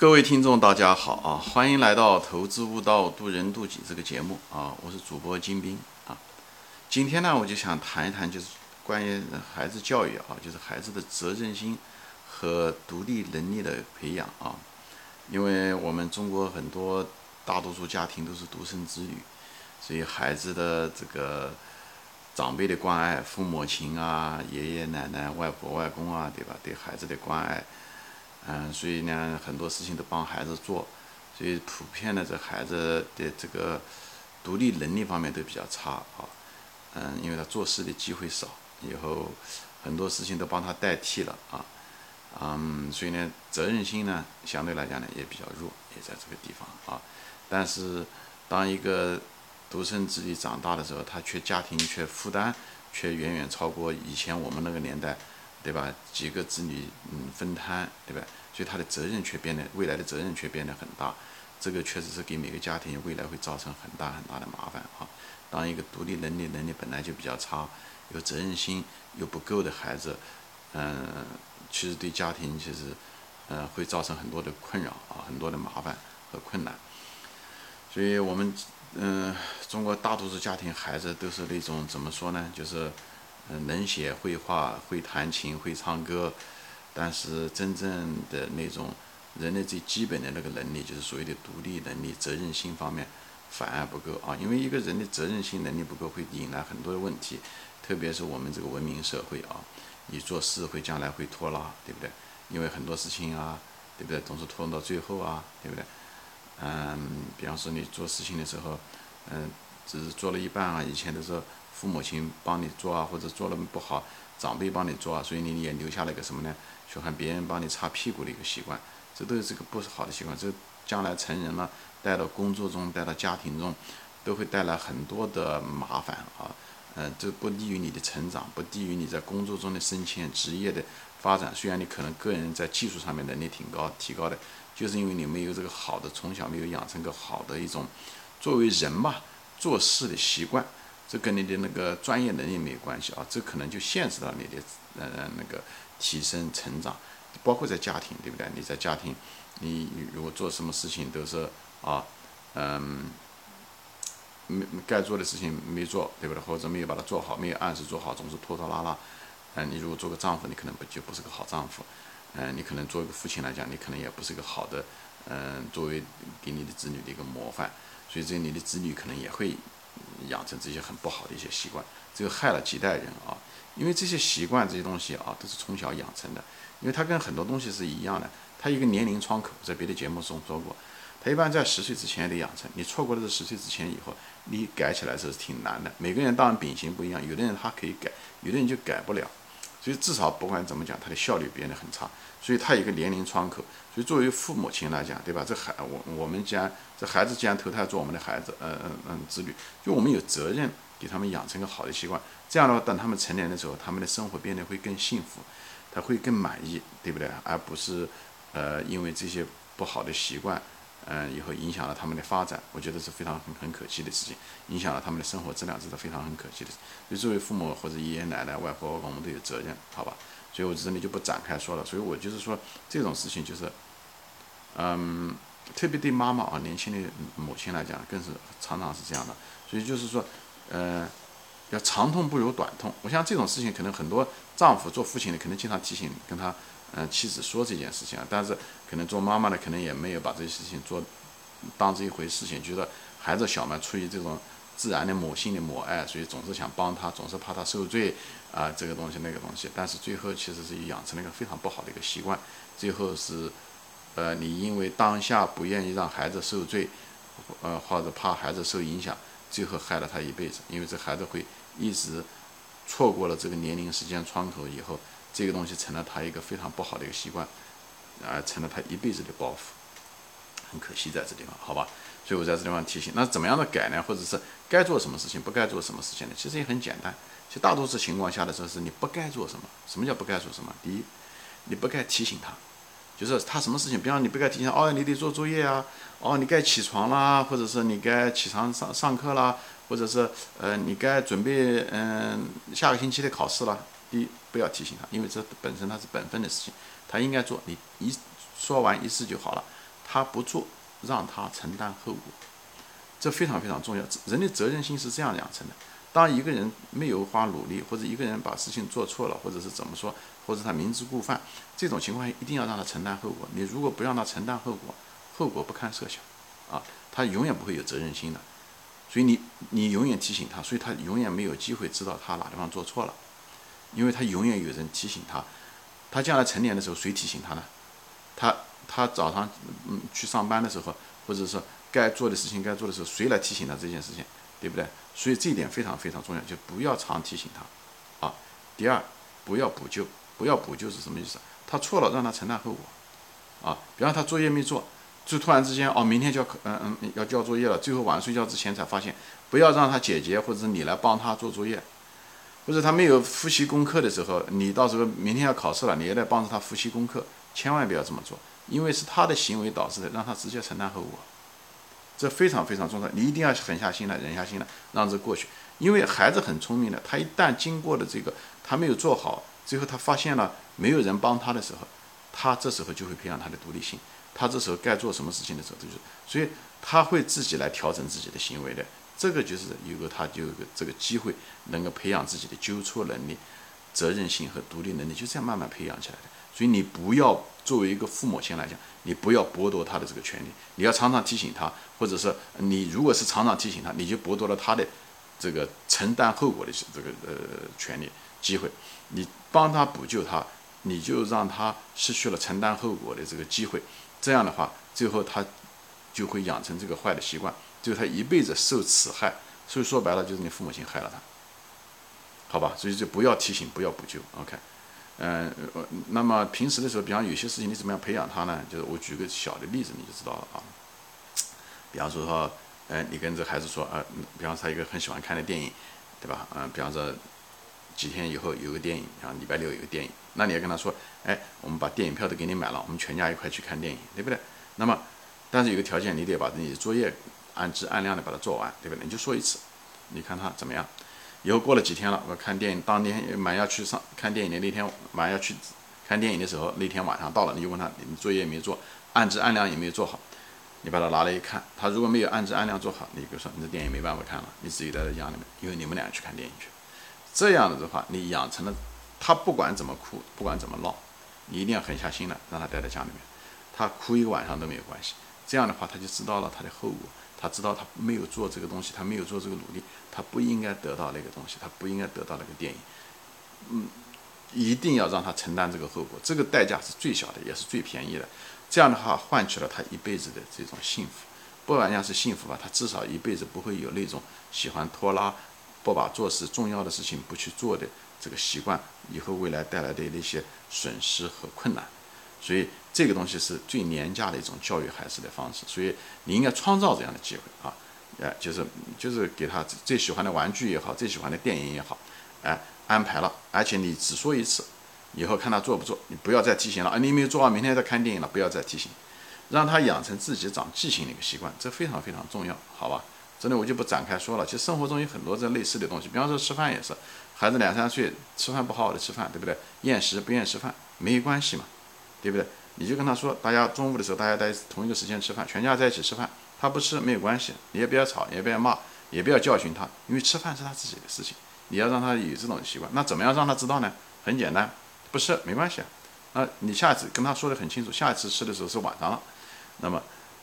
各位听众，大家好啊！欢迎来到《投资悟道，渡人渡己》这个节目啊！我是主播金兵啊。今天呢，我就想谈一谈，就是关于孩子教育啊，就是孩子的责任心和独立能力的培养啊。因为我们中国很多大多数家庭都是独生子女，所以孩子的这个长辈的关爱、父母亲啊、爷爷奶奶、外婆外公啊，对吧？对孩子的关爱。嗯，所以呢，很多事情都帮孩子做，所以普遍的这孩子的这个独立能力方面都比较差啊。嗯，因为他做事的机会少，以后很多事情都帮他代替了啊。嗯，所以呢，责任心呢相对来讲呢也比较弱，也在这个地方啊。但是当一个独生子女长大的时候，他却家庭却负担却远远超过以前我们那个年代。对吧？几个子女，嗯，分摊，对吧？所以他的责任却变得，未来的责任却变得很大。这个确实是给每个家庭未来会造成很大很大的麻烦啊。当一个独立能力能力本来就比较差，有责任心又不够的孩子，嗯，其实对家庭其实，嗯，会造成很多的困扰啊，很多的麻烦和困难。所以我们，嗯，中国大多数家庭孩子都是那种怎么说呢？就是。嗯，能写会画，会弹琴，会唱歌，但是真正的那种人类最基本的那个能力，就是所谓的独立能力、责任心方面，反而不够啊。因为一个人的责任心能力不够，会引来很多的问题，特别是我们这个文明社会啊，你做事会将来会拖拉，对不对？因为很多事情啊，对不对？总是拖到最后啊，对不对？嗯，比方说你做事情的时候，嗯，只是做了一半啊，以前的时候。父母亲帮你做啊，或者做的不好，长辈帮你做啊，所以你也留下了一个什么呢？喜欢别人帮你擦屁股的一个习惯，这都是这个不是好的习惯。这将来成人了，带到工作中，带到家庭中，都会带来很多的麻烦啊。嗯，这不利于你的成长，不利于你在工作中的升迁、职业的发展。虽然你可能个人在技术上面能力挺高、提高的，就是因为你没有这个好的，从小没有养成个好的一种作为人嘛做事的习惯。这跟你的那个专业能力没有关系啊，这可能就限制到你的呃那个提升成长，包括在家庭，对不对？你在家庭，你如果做什么事情都是啊，嗯，没该做的事情没做，对不对？或者没有把它做好，没有按时做好，总是拖拖拉拉。嗯，你如果做个丈夫，你可能不就不是个好丈夫。嗯，你可能做一个父亲来讲，你可能也不是一个好的，嗯，作为给你的子女的一个模范。所以这你的子女可能也会。养成这些很不好的一些习惯，这个害了几代人啊！因为这些习惯这些东西啊，都是从小养成的。因为它跟很多东西是一样的，它一个年龄窗口，在别的节目中说过，它一般在十岁之前得养成。你错过了这十岁之前以后，你改起来是挺难的。每个人当然秉性不一样，有的人他可以改，有的人就改不了。所以至少不管怎么讲，它的效率变得很差。所以它有一个年龄窗口。所以作为父母亲来讲，对吧？这孩我我们既然这孩子既然投胎做我们的孩子，嗯嗯嗯，子女，就我们有责任给他们养成一个好的习惯。这样的话，等他们成年的时候，他们的生活变得会更幸福，他会更满意，对不对？而不是呃因为这些不好的习惯。嗯，以后影响了他们的发展，我觉得是非常很很可惜的事情，影响了他们的生活质量，这是非常很可惜的。所以作为父母或者爷爷奶奶、外婆，我们都有责任，好吧？所以我这里就不展开说了。所以我就是说，这种事情就是，嗯，特别对妈妈啊，年轻的母亲来讲，更是常常是这样的。所以就是说，呃，要长痛不如短痛。我想这种事情，可能很多丈夫做父亲的，可能经常提醒跟他。嗯，妻子说这件事情啊，但是可能做妈妈的可能也没有把这些事情做当这一回事情，觉得孩子小嘛，出于这种自然的母性的母爱，所以总是想帮他，总是怕他受罪啊，这个东西那个东西，但是最后其实是养成了一个非常不好的一个习惯，最后是呃，你因为当下不愿意让孩子受罪，呃，或者怕孩子受影响，最后害了他一辈子，因为这孩子会一直错过了这个年龄时间窗口以后。这个东西成了他一个非常不好的一个习惯，啊，成了他一辈子的包袱，很可惜在这地方，好吧？所以我在这地方提醒，那怎么样的改呢？或者是该做什么事情，不该做什么事情呢？其实也很简单，其实大多数情况下的时候是你不该做什么。什么叫不该做什么？第一，你不该提醒他，就是他什么事情，比方你不该提醒，哦，你得做作业啊，哦，你该起床啦，或者是你该起床上上课啦，或者是呃，你该准备嗯下个星期的考试了。第一，不要提醒他，因为这本身他是本分的事情，他应该做。你一说完一次就好了，他不做，让他承担后果，这非常非常重要。人的责任心是这样养成的。当一个人没有花努力，或者一个人把事情做错了，或者是怎么说，或者他明知故犯，这种情况一定要让他承担后果。你如果不让他承担后果，后果不堪设想，啊，他永远不会有责任心的。所以你你永远提醒他，所以他永远没有机会知道他哪地方做错了，因为他永远有人提醒他。他将来成年的时候，谁提醒他呢？他他早上嗯去上班的时候，或者说该做的事情该做的时候，谁来提醒他这件事情，对不对？所以这一点非常非常重要，就不要常提醒他，啊。第二，不要补救，不要补救是什么意思？他错了，让他承担后果，啊。比方他作业没做，就突然之间哦，明天就要嗯嗯要交作业了，最后晚上睡觉之前才发现，不要让他姐姐或者你来帮他做作业。或者他没有复习功课的时候，你到时候明天要考试了，你也来帮着他复习功课，千万不要这么做，因为是他的行为导致的，让他直接承担后果，这非常非常重要。你一定要狠下心来，忍下心来，让这过去。因为孩子很聪明的，他一旦经过了这个，他没有做好，最后他发现了没有人帮他的时候，他这时候就会培养他的独立性，他这时候该做什么事情的时候，就是，所以他会自己来调整自己的行为的。这个就是有个他就有个这个机会，能够培养自己的纠错能力、责任心和独立能力，就这样慢慢培养起来的。所以你不要作为一个父母亲来讲，你不要剥夺他的这个权利，你要常常提醒他，或者是你如果是常常提醒他，你就剥夺了他的这个承担后果的这个呃权利机会。你帮他补救他，你就让他失去了承担后果的这个机会。这样的话，最后他就会养成这个坏的习惯。就是他一辈子受此害，所以说白了就是你父母亲害了他，好吧？所以就不要提醒，不要补救。OK，嗯，那么平时的时候，比方有些事情你怎么样培养他呢？就是我举个小的例子你就知道了啊。比方说说，哎，你跟这孩子说啊，比方说他一个很喜欢看的电影，对吧？嗯，比方说几天以后有个电影，啊，礼拜六有个电影，那你要跟他说，哎，我们把电影票都给你买了，我们全家一块去看电影，对不对？那么，但是有个条件，你得把你的作业。按质按量的把它做完，对不对？你就说一次，你看他怎么样？以后过了几天了，我看电影，当天马上要去上看电影的那天，马上要去看电影的时候，那天晚上到了，你就问他，你作业没做，按质按量有没有做好？你把它拿来一看，他如果没有按质按量做好，你比如说你的电影没办法看了，你自己待在家里面，因为你们俩去看电影去。这样子的话，你养成了他不管怎么哭，不管怎么闹，你一定要狠下心来让他待在家里面，他哭一个晚上都没有关系。这样的话，他就知道了他的后果。他知道他没有做这个东西，他没有做这个努力，他不应该得到那个东西，他不应该得到那个电影。嗯，一定要让他承担这个后果，这个代价是最小的，也是最便宜的。这样的话，换取了他一辈子的这种幸福。不管讲是幸福吧，他至少一辈子不会有那种喜欢拖拉、不把做事重要的事情不去做的这个习惯，以后未来带来的那些损失和困难。所以这个东西是最廉价的一种教育孩子的方式，所以你应该创造这样的机会啊，哎，就是就是给他最喜欢的玩具也好，最喜欢的电影也好，哎，安排了，而且你只说一次，以后看他做不做，你不要再提醒了。啊，你没有做啊，明天再看电影了，不要再提醒，让他养成自己长记性的一个习惯，这非常非常重要，好吧？真的我就不展开说了，其实生活中有很多这类似的东西，比方说吃饭也是，孩子两三岁吃饭不好好的吃饭，对不对？厌食不愿意吃饭，没关系嘛。对不对？你就跟他说，大家中午的时候大家在同一个时间吃饭，全家在一起吃饭，他不吃没有关系，你也不要吵，也不要骂，也不要教训他，因为吃饭是他自己的事情，你要让他有这种习惯。那怎么样让他知道呢？很简单，不吃没关系啊。那你下次跟他说的很清楚，下一次吃的时候是晚上了，那么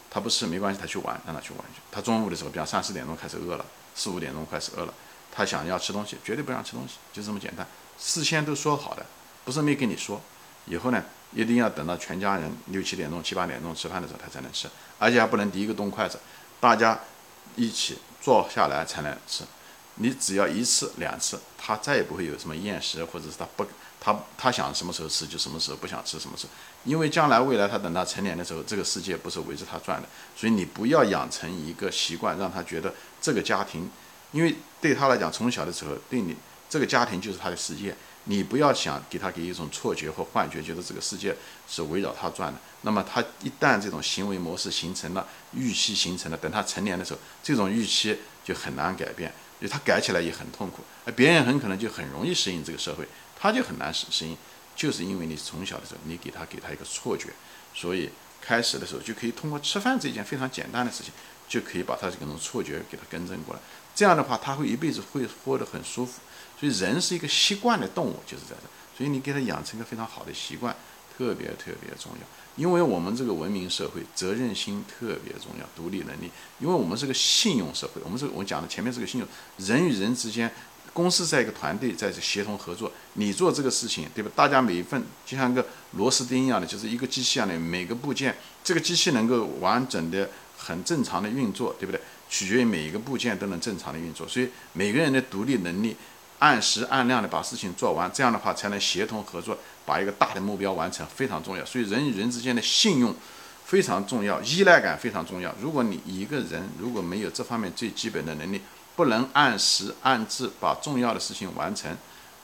他不吃没关系，他去玩，让他去玩去。他中午的时候，比方三四点钟开始饿了，四五点钟开始饿了，他想要吃东西，绝对不让吃东西，就这么简单，事先都说好的，不是没跟你说。以后呢，一定要等到全家人六七点钟、七八点钟吃饭的时候，他才能吃，而且还不能第一个动筷子，大家一起坐下来才能吃。你只要一次、两次，他再也不会有什么厌食，或者是他不，他他想什么时候吃就什么时候，不想吃什么时候。因为将来未来他等到成年的时候，这个世界不是围着他转的，所以你不要养成一个习惯，让他觉得这个家庭，因为对他来讲，从小的时候对你这个家庭就是他的世界。你不要想给他给一种错觉或幻觉，觉得这个世界是围绕他转的。那么他一旦这种行为模式形成了，预期形成了，等他成年的时候，这种预期就很难改变，因为他改起来也很痛苦。而别人很可能就很容易适应这个社会，他就很难适适应，就是因为你从小的时候你给他给他一个错觉，所以开始的时候，就可以通过吃饭这件非常简单的事情，就可以把他这种错觉给他更正过来。这样的话，他会一辈子会活得很舒服。所以人是一个习惯的动物，就是在这。所以你给他养成一个非常好的习惯，特别特别重要。因为我们这个文明社会，责任心特别重要，独立能力。因为我们是个信用社会，我们是我讲的前面是个信用，人与人之间。公司在一个团队，在协同合作，你做这个事情，对吧？大家每一份就像个螺丝钉一样的，就是一个机器一样的，每个部件，这个机器能够完整的、很正常的运作，对不对？取决于每一个部件都能正常的运作。所以每个人的独立能力，按时按量的把事情做完，这样的话才能协同合作，把一个大的目标完成，非常重要。所以人与人之间的信用非常重要，依赖感非常重要。如果你一个人如果没有这方面最基本的能力，不能按时按质把重要的事情完成，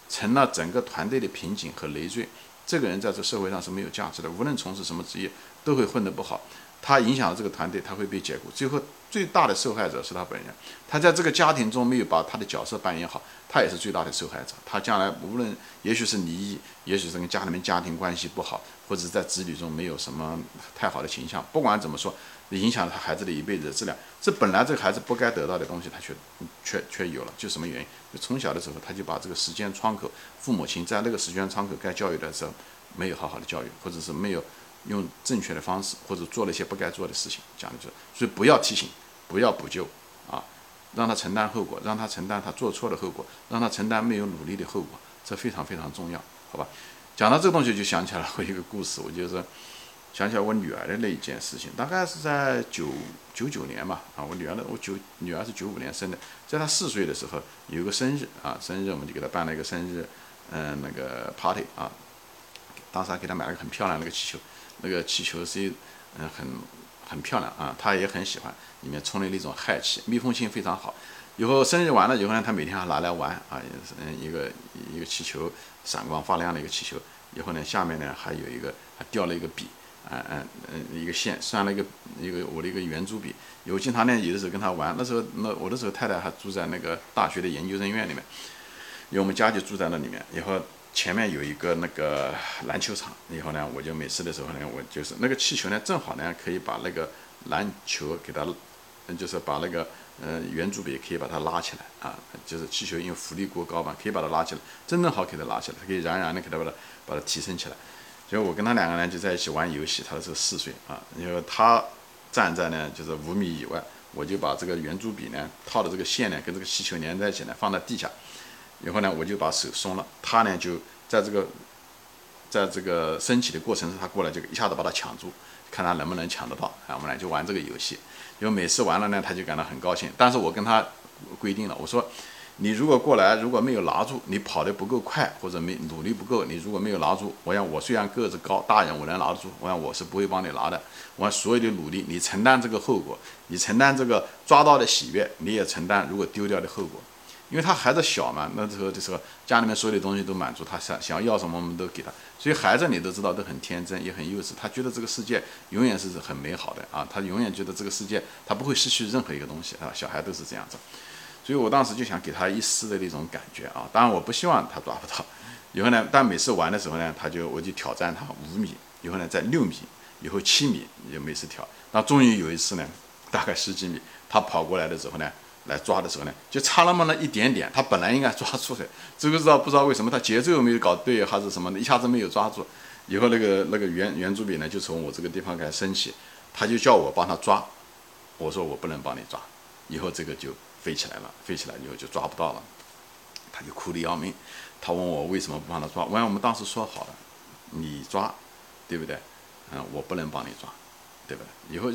成了整个团队的瓶颈和累赘。这个人在这社会上是没有价值的，无论从事什么职业，都会混得不好。他影响了这个团队，他会被解雇。最后最大的受害者是他本人。他在这个家庭中没有把他的角色扮演好，他也是最大的受害者。他将来无论也许是离异，也许是跟家里面家庭关系不好，或者在子女中没有什么太好的形象。不管怎么说。影响了他孩子的一辈子的质量，这本来这个孩子不该得到的东西，他却却却有了，就什么原因？就从小的时候，他就把这个时间窗口，父母亲在那个时间窗口该教育的时候，没有好好的教育，或者是没有用正确的方式，或者做了一些不该做的事情，讲的就是，所以不要提醒，不要补救啊，让他承担后果，让他承担他做错的后果，让他承担没有努力的后果，这非常非常重要，好吧？讲到这个东西，就想起来我一个故事，我就是。想起来我女儿的那一件事情，大概是在九九九年吧，啊，我女儿的我九女儿是九五年生的，在她四岁的时候有个生日啊，生日我们就给她办了一个生日，嗯，那个 party 啊，当时还给她买了个很漂亮那个气球，那个气球是一嗯很很漂亮啊，她也很喜欢，里面充了那种氦气，密封性非常好。以后生日完了以后呢，她每天还拿来玩啊，也是嗯一个一个气球，闪光发亮的一个气球，以后呢下面呢还有一个还掉了一个笔。嗯嗯嗯，一个线拴了一个一个我的一个圆珠笔，有经常呢有的时候跟他玩，那时候那我的时候太太还住在那个大学的研究生院里面，因为我们家就住在那里面，以后前面有一个那个篮球场，以后呢我就每次的时候呢我就是那个气球呢正好呢可以把那个篮球给它，就是把那个呃圆珠笔可以把它拉起来啊，就是气球因为浮力过高嘛，可以把它拉起来，正正好给它拉起来，可以冉冉的给它把它把它提升起来。所以我跟他两个人就在一起玩游戏，他的时候四岁啊，因为他站在呢就是五米以外，我就把这个圆珠笔呢套的这个线呢跟这个气球连在一起呢放在地下，然后呢我就把手松了，他呢就在这个在这个升起的过程中，他过来就一下子把它抢住，看他能不能抢得到啊，我们俩就玩这个游戏，因为每次玩了呢他就感到很高兴，但是我跟他规定了，我说。你如果过来，如果没有拿住，你跑得不够快，或者没努力不够，你如果没有拿住，我想我虽然个子高，大人我能拿得住，我想我是不会帮你拿的。我所有的努力，你承担这个后果，你承担这个抓到的喜悦，你也承担如果丢掉的后果。因为他孩子小嘛，那时候就是，家里面所有的东西都满足他，想想要什么我们都给他。所以孩子你都知道都很天真，也很幼稚，他觉得这个世界永远是很美好的啊，他永远觉得这个世界他不会失去任何一个东西啊，小孩都是这样子。所以我当时就想给他一丝的那种感觉啊，当然我不希望他抓不到。以后呢，但每次玩的时候呢，他就我就挑战他五米，以后呢在六米，以后七米也每次挑。那终于有一次呢，大概十几米，他跑过来的时候呢，来抓的时候呢，就差那么那一点点，他本来应该抓住的，这个知道不知道为什么他节奏没有搞对还是什么，一下子没有抓住。以后那个那个圆圆珠笔呢，就从我这个地方开始升起，他就叫我帮他抓，我说我不能帮你抓，以后这个就。飞起来了，飞起来以后就抓不到了，他就哭得要命。他问我为什么不帮他抓？我讲我们当时说好了，你抓，对不对？嗯，我不能帮你抓，对不对？以后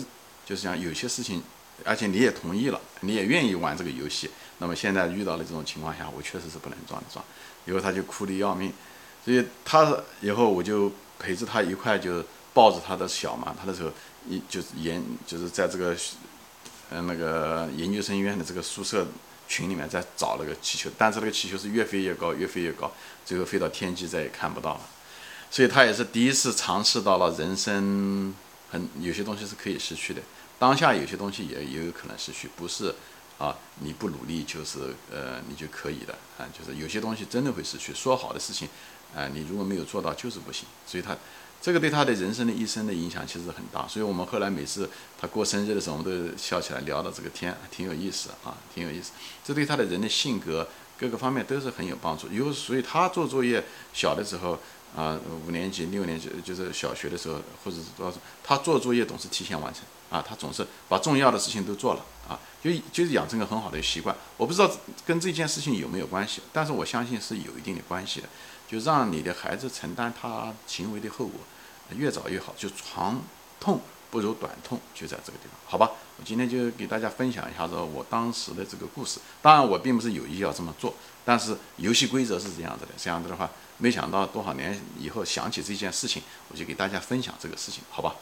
就是讲有些事情，而且你也同意了，你也愿意玩这个游戏。那么现在遇到了这种情况下，我确实是不能撞的撞。以后他就哭得要命，所以他以后我就陪着他一块就抱着他的小嘛，他的时候一就是研就是在这个。嗯，那个研究生院的这个宿舍群里面在找那个气球，但是那个气球是越飞越高，越飞越高，最后飞到天际再也看不到了。所以他也是第一次尝试到了人生很有些东西是可以失去的，当下有些东西也也有可能失去，不是啊你不努力就是呃你就可以的啊，就是有些东西真的会失去。说好的事情啊，你如果没有做到就是不行。所以他这个对他的人生的一生的影响其实很大。所以我们后来每次他过生日的时候，我们都笑起来聊到这个天，挺有意思啊，挺有意思。这对他的人的性格各个方面都是很有帮助。有所以他做作业小的时候啊，五年级、六年级就是小学的时候，或者是多少，他做作业总是提前完成啊，他总是把重要的事情都做了啊。就就是养成个很好的习惯，我不知道跟这件事情有没有关系，但是我相信是有一定的关系的。就让你的孩子承担他行为的后果，越早越好。就长痛不如短痛，就在这个地方，好吧？我今天就给大家分享一下子我当时的这个故事。当然，我并不是有意要这么做，但是游戏规则是这样子的。这样子的话，没想到多少年以后想起这件事情，我就给大家分享这个事情，好吧？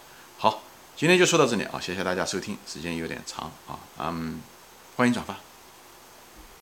今天就说到这里啊，谢谢大家收听，时间有点长啊，嗯，欢迎转发。